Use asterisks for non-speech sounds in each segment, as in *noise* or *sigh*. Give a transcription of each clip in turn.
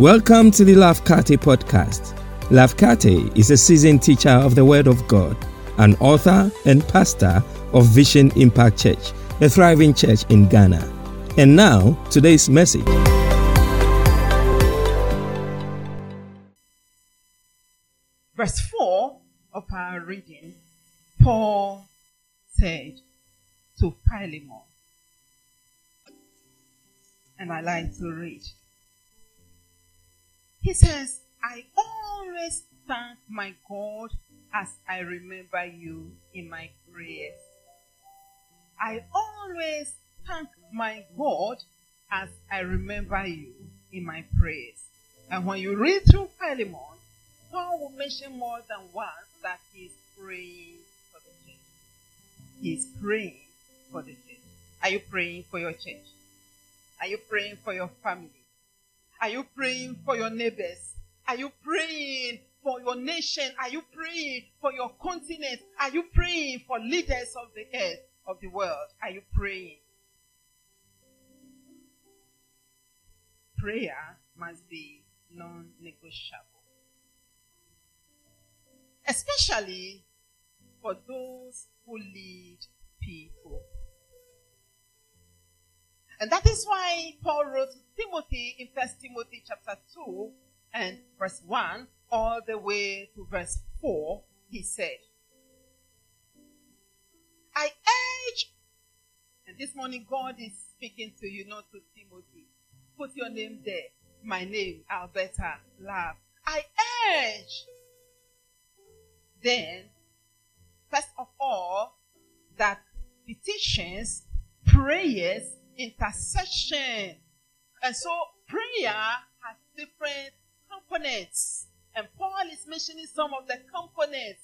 Welcome to the Lafkate podcast. Lafkate is a seasoned teacher of the Word of God, an author and pastor of Vision Impact Church, a thriving church in Ghana. And now, today's message. Verse 4 of our reading, Paul said to Philemon, and I like to read. He says, I always thank my God as I remember you in my prayers. I always thank my God as I remember you in my prayers. And when you read through Philemon, Paul will mention more than once that he's praying for the church. He's praying for the church. Are you praying for your church? Are you praying for your family? Are you praying for your neighbors? Are you praying for your nation? Are you praying for your continent? Are you praying for leaders of the earth, of the world? Are you praying? Prayer must be non negotiable. Especially for those who lead people. And that is why Paul wrote Timothy in First Timothy chapter 2 and verse 1 all the way to verse 4. He said, I urge, and this morning God is speaking to you, not to Timothy. Put your name there. My name, Alberta Love. I urge, then, first of all, that petitions, prayers, intercession. And so prayer has different components. And Paul is mentioning some of the components.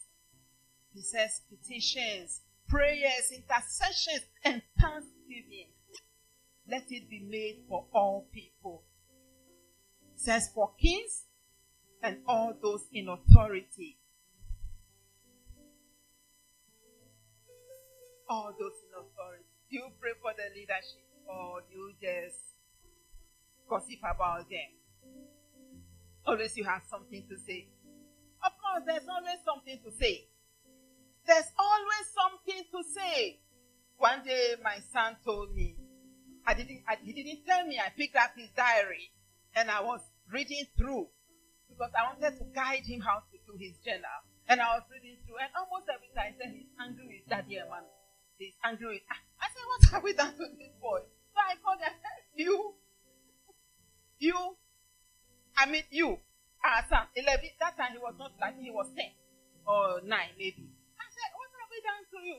He says petitions, prayers, intercessions, and thanksgiving. Let it be made for all people. Says for kings and all those in authority. All those in authority. You pray for the leadership? Or you just gossip about them? Always you have something to say. Of course, there's always something to say. There's always something to say. One day, my son told me, I didn't, I, he didn't tell me. I picked up his diary and I was reading through because I wanted to guide him how to do his journal. And I was reading through, and almost every time he said he's angry with Daddy Emmanuel. He's angry with. I said, What have we done to this boy? I them, you, you, I mean you, son, 11, that time he was not like, he was 10 or 9 maybe. I said, what have we done to you?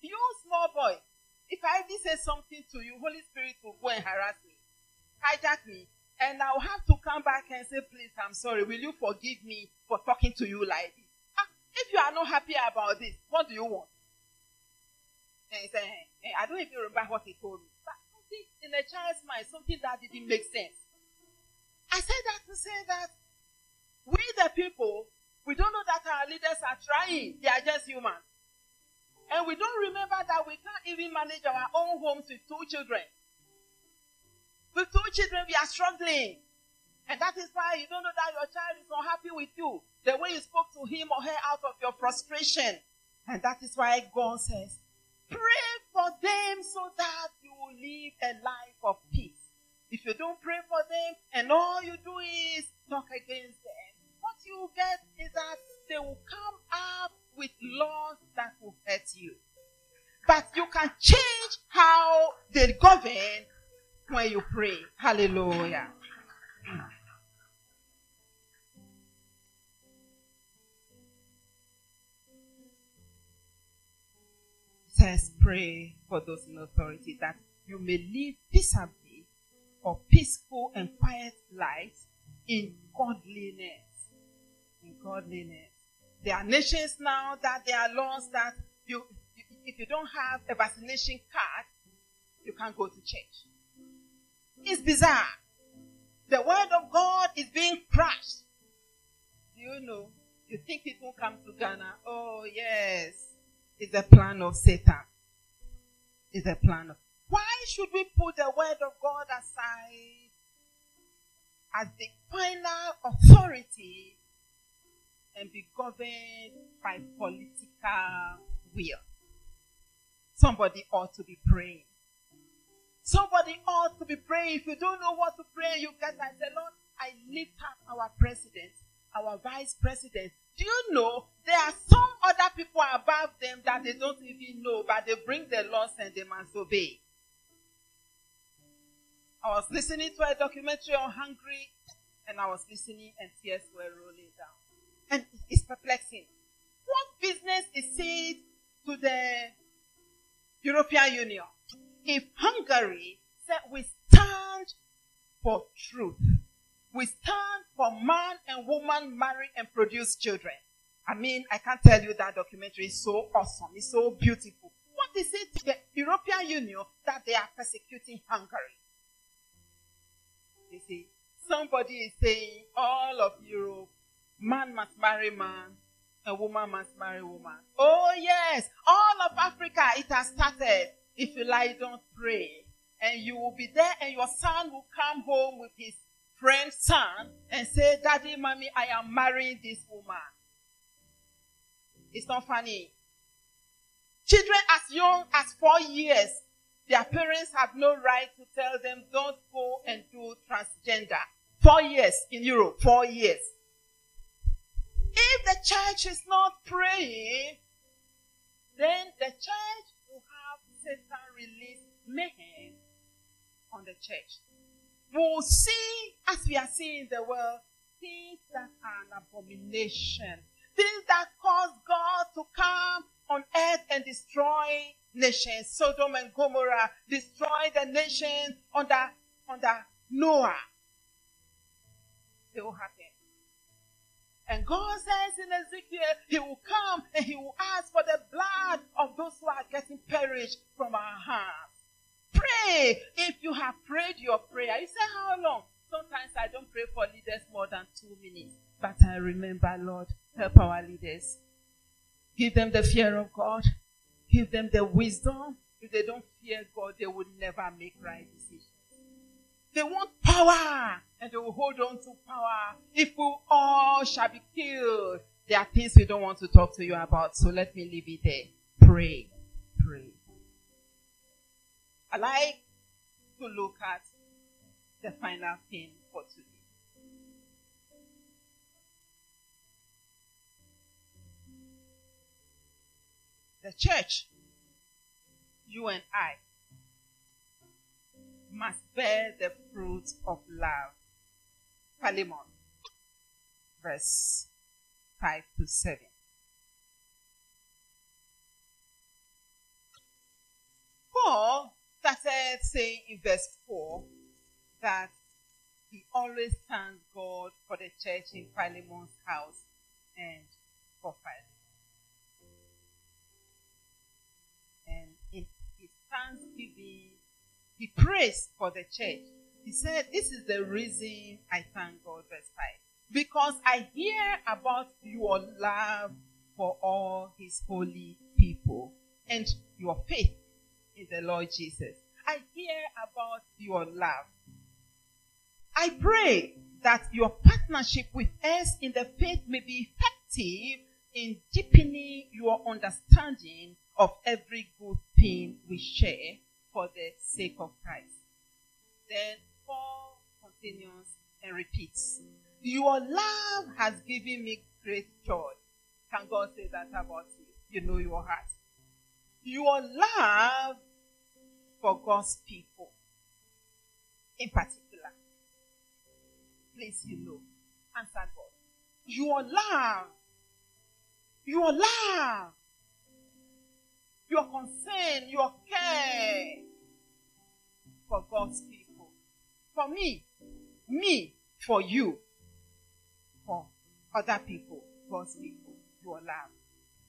You small boy, if I did say something to you, Holy Spirit will go and harass me, hijack me, and I'll have to come back and say, please, I'm sorry, will you forgive me for talking to you like this? Ah, if you are not happy about this, what do you want? And he said, hey, hey, I don't even remember what he told me. But something in a child's mind, something that didn't make sense. I said that to say that we the people, we don't know that our leaders are trying. They are just human. And we don't remember that we can't even manage our own homes with two children. With two children, we are struggling. And that is why you don't know that your child is not happy with you. The way you spoke to him or her out of your frustration. And that is why God says, Pray for them so that you will live a life of peace. If you don't pray for them and all you do is talk against them, what you get is that they will come up with laws that will hurt you. But you can change how they govern when you pray. Hallelujah. Says, pray for those in authority that you may live peaceably or peaceful and quiet lives in godliness. In godliness. There are nations now that there are laws that you, if you don't have a vaccination card, you can't go to church. It's bizarre. The word of God is being crushed. Do you know? You think it will come to Ghana? Oh, yes is a plan of Satan. Is a plan of. Why should we put the word of God aside as the final authority and be governed by political will. Somebody ought to be praying. Somebody ought to be praying. If you don't know what to pray, you and say, Lord, I lift up our president, our vice president. Do you know there are some other people above them that they don't even know, but they bring the laws and they must obey. I was listening to a documentary on Hungary and I was listening and tears were rolling down. And it's perplexing. What business is it to the European Union if Hungary said we stand for truth? We stand for man and woman marry and produce children. I mean, I can't tell you that documentary is so awesome. It's so beautiful. What is it to the European Union that they are persecuting Hungary? You see, somebody is saying all of Europe, man must marry man, a woman must marry woman. Oh yes, all of Africa, it has started. If you lie, don't pray. And you will be there and your son will come home with his friend's son and say, Daddy, mommy, I am marrying this woman. It's not funny. Children as young as four years, their parents have no right to tell them, don't go and do transgender. Four years in Europe, four years. If the church is not praying, then the church will have Satan release mayhem on the church will see, as we are seeing in the world, things that are an abomination. Things that cause God to come on earth and destroy nations. Sodom and Gomorrah destroy the nation under, under Noah. It will happen. And God says in Ezekiel, He will come and He will ask for the blood of those who are getting perished from our hands. Pray. If you have prayed your prayer, you say, How long? Sometimes I don't pray for leaders more than two minutes. But I remember, Lord, help our leaders. Give them the fear of God. Give them the wisdom. If they don't fear God, they will never make right decisions. They want power and they will hold on to power. If we all shall be killed, there are things we don't want to talk to you about. So let me leave it there. Pray. I like to look at the final thing for today. The church, you and I, must bear the fruit of love. Philemon, verse 5 to 7. Paul started saying in verse 4 that he always thanks God for the church in Philemon's house and for Philemon. And in his thanksgiving, he prays for the church. He said, This is the reason I thank God, verse 5. Because I hear about your love for all his holy people and your faith in the Lord Jesus. I hear about your love. I pray that your partnership with us in the faith may be effective in deepening your understanding of every good thing we share for the sake of Christ. Then Paul continues and repeats, Your love has given me great joy. Can God say that about you? You know your heart. Your love for God's people in particular. Please, you know, answer God. Your love, your love, your concern, your care for God's people. For me, me, for you, for other people, God's people, your love.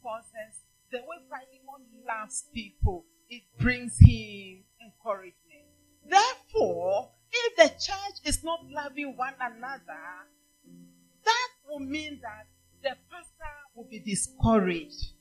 Says, the way Philemon loves people, it brings him encouragement. Therefore, if the church is not loving one another, that will mean that the pastor will be discouraged.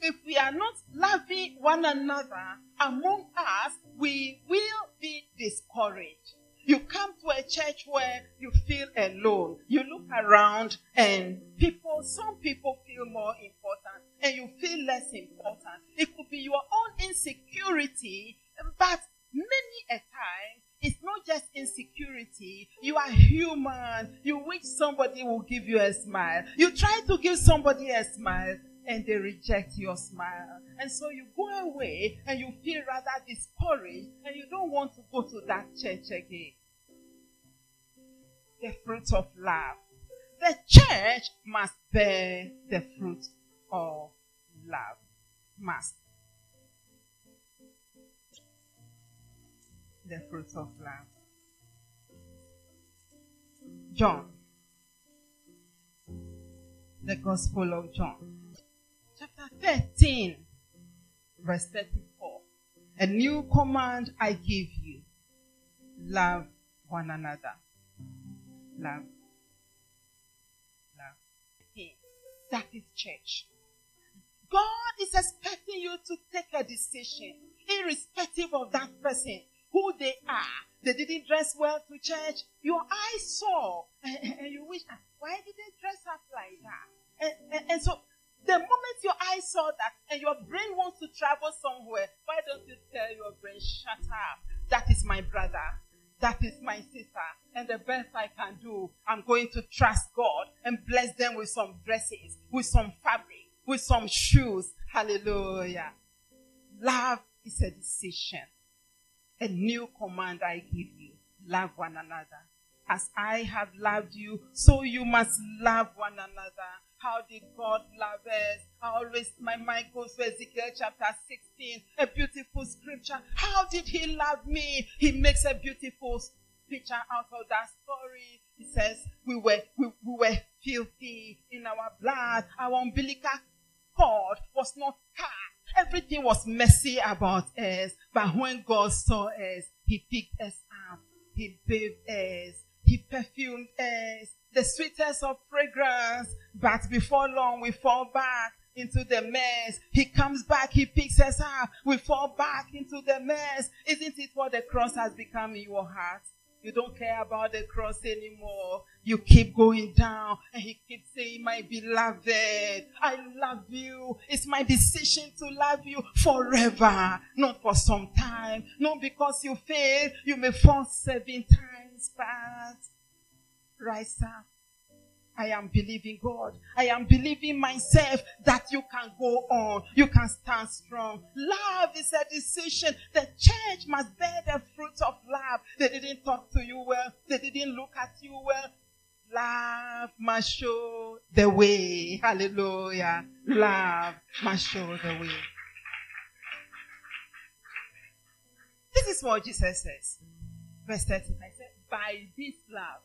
If we are not loving one another among us, we will be discouraged. You come to a church where you feel alone. You look around and people, some people feel more important and you feel less important. It could be your own insecurity, but many a time it's not just insecurity. You are human. You wish somebody will give you a smile. You try to give somebody a smile and they reject your smile. And so you go away and you feel rather discouraged and you don't want to go to that church again. The fruit of love. The church must bear the fruit of love. Must. The fruit of love. John. The Gospel of John chapter 13, verse 34. A new command I give you love one another. Love. Love. That is church. God is expecting you to take a decision, irrespective of that person, who they are. They didn't dress well to church. Your eyes saw, *laughs* and, you wish, ah, why did they dress up like that? And, and, and so the moment your eyes saw that and your brain wants to travel somewhere, why don't you tell your brain, shut up? That is my brother. That is my sister. And the best I can do, I'm going to trust God and bless them with some dresses, with some fabric, with some shoes. Hallelujah. Love is a decision. A new command I give you. Love one another. As I have loved you, so you must love one another. How did God love us? I always, my mind goes to Ezekiel chapter 16, a beautiful scripture. How did He love me? He makes a beautiful picture out of that story. He says, we were, we, we were filthy in our blood. Our umbilical cord was not cut. Everything was messy about us. But when God saw us, He picked us up. He bathed us. He perfumed us the sweetest of fragrance, but before long we fall back into the mess. He comes back, he picks us up, we fall back into the mess. Isn't it what the cross has become in your heart? You don't care about the cross anymore. You keep going down and he keeps saying, my beloved, I love you. It's my decision to love you forever, not for some time. Not because you fail. you may fall seven times, but rise up. I am believing God. I am believing myself that you can go on. You can stand strong. Love is a decision. The church must bear the fruit of love. They didn't talk to you well. They didn't look at you well. Love must show the way. Hallelujah. Love must show the way. This is what Jesus says. Verse 35 said, by this love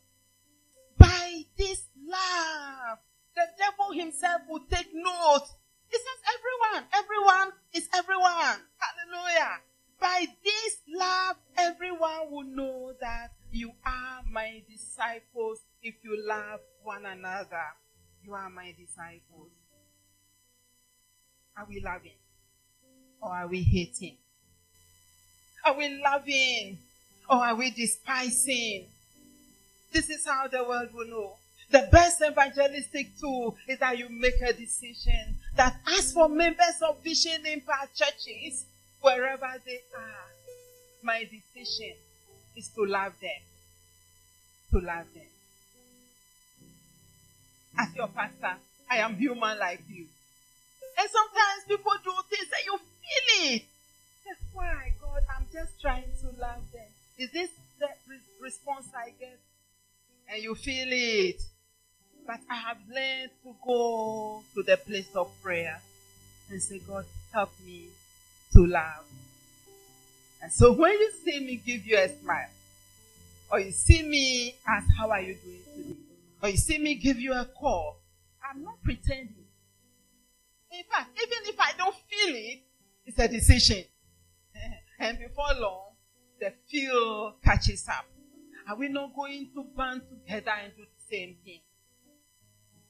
by this love. The devil himself will take note. He says, everyone, everyone is everyone. Hallelujah. By this love, everyone will know that you are my disciples if you love one another. You are my disciples. Are we loving? Or are we hating? Are we loving? Or are we despising? This is how the world will know. The best evangelistic tool is that you make a decision that as for members of Vision Impact churches, wherever they are, my decision is to love them. To love them. As your pastor, I am human like you. And sometimes people do things and you feel it. That's why, God, I'm just trying to love them. Is this the response I get? and you feel it. But I have learned to go to the place of prayer and say, God, help me to love. And so when you see me give you a smile, or you see me ask, How are you doing today? Or you see me give you a call, I'm not pretending. In fact, even if I don't feel it, it's a decision. *laughs* and before long, the feel catches up. Are we not going to band together and do the same thing?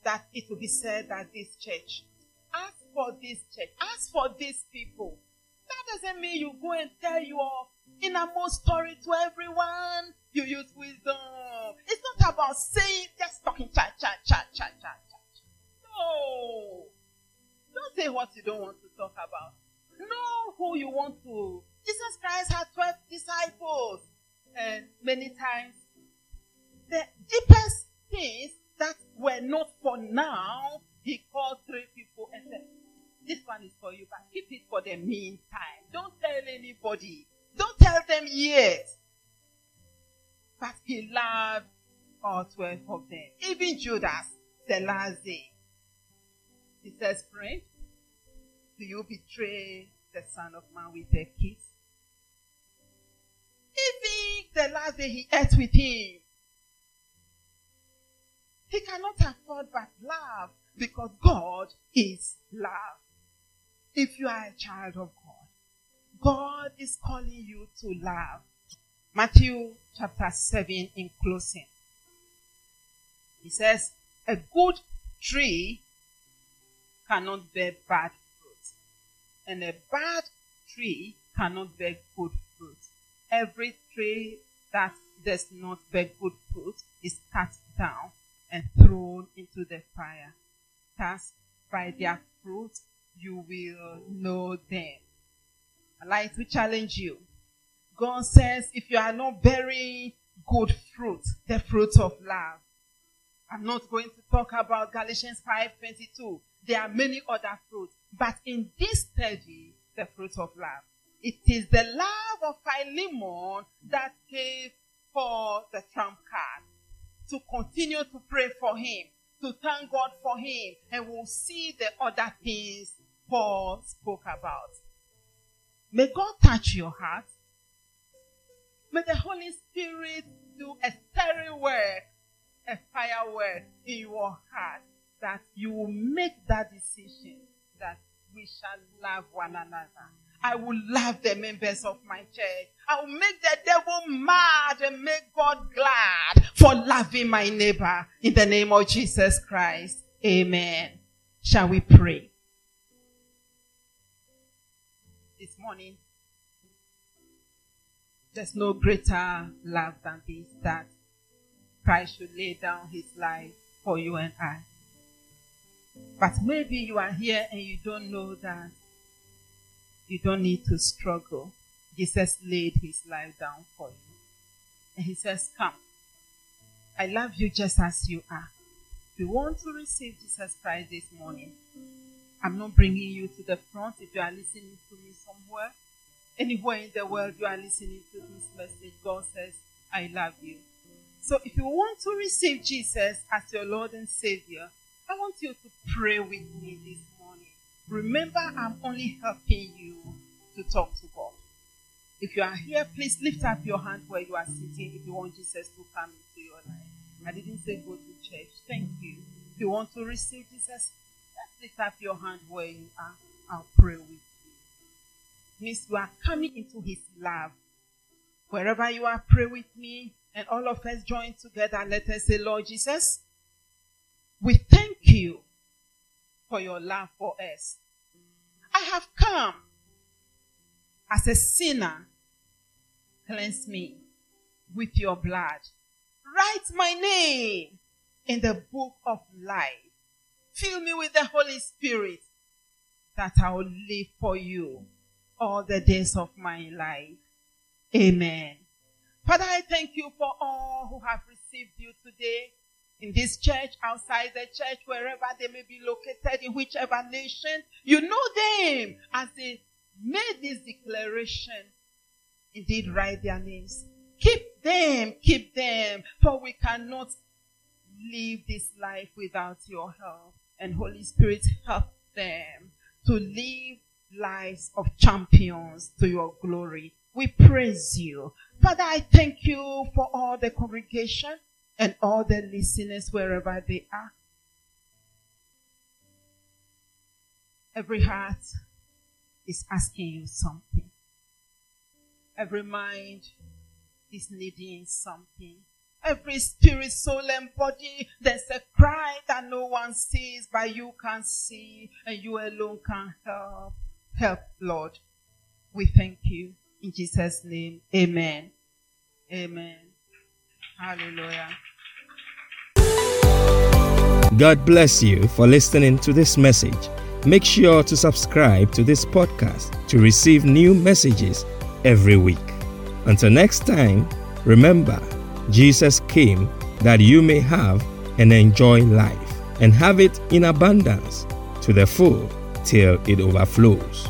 That it will be said that this church, ask for this church, ask for these people. That doesn't mean you go and tell your innermost story to everyone. You use wisdom. It's not about saying, just talking chat, chat, chat, chat, chat, chat. No. Don't say what you don't want to talk about. Know who you want to. Jesus Christ had 12 disciples. And many times, the deepest things that were not for now, he called three people and said, This one is for you, but keep it for the meantime. Don't tell anybody. Don't tell them yet. But he loved all 12 of them. Even Judas, the last day. He says, Friend, do you betray the Son of Man with a kiss? Even the last day he ate with him, he cannot afford but love because God is love. If you are a child of God, God is calling you to love. Matthew chapter 7 in closing. He says, a good tree cannot bear bad fruit, and a bad tree cannot bear good fruit. Every tree that does not bear good fruit is cut down and thrown into the fire. Thus, by their fruit, you will know them. I like to challenge you. God says, if you are not bearing good fruit, the fruit of love. I'm not going to talk about Galatians 5:22. There are many other fruits, but in this study, the fruit of love. It is the love of Philemon that gave for the trump card to continue to pray for him, to thank God for him, and we'll see the other things Paul spoke about. May God touch your heart. May the Holy Spirit do a stirring work, a fire work in your heart that you will make that decision that we shall love one another. I will love the members of my church. I will make the devil mad and make God glad for loving my neighbor in the name of Jesus Christ. Amen. Shall we pray? This morning, there's no greater love than this that Christ should lay down his life for you and I. But maybe you are here and you don't know that you don't need to struggle. Jesus laid his life down for you. And he says, Come. I love you just as you are. If you want to receive Jesus Christ this morning, I'm not bringing you to the front if you are listening to me somewhere. Anywhere in the world you are listening to this message, God says, I love you. So if you want to receive Jesus as your Lord and Savior, I want you to pray with me this morning. Remember, I'm only helping you to talk to God. If you are here, please lift up your hand where you are sitting if you want Jesus to come into your life. I didn't say go to church. Thank you. If you want to receive Jesus, just lift up your hand where you are. I'll pray with you. Means you are coming into his love. Wherever you are, pray with me. And all of us join together. Let us say, Lord Jesus, we thank you for your love for us. I have come as a sinner. Cleanse me with your blood. Write my name in the book of life. Fill me with the Holy Spirit that I will live for you all the days of my life. Amen. Father, I thank you for all who have received you today in this church, outside the church, wherever they may be located, in whichever nation. You know them as they made this declaration. Indeed, write their names. Them, keep them, for we cannot live this life without your help. And Holy Spirit, help them to live lives of champions to your glory. We praise you. Father, I thank you for all the congregation and all the listeners wherever they are. Every heart is asking you something. Every mind is needing something. Every spirit, soul, and body, there's a cry that no one sees, but you can see, and you alone can help. Help, Lord. We thank you. In Jesus' name, amen. Amen. Hallelujah. God bless you for listening to this message. Make sure to subscribe to this podcast to receive new messages every week. Until next time, remember, Jesus came that you may have and enjoy life and have it in abundance to the full till it overflows.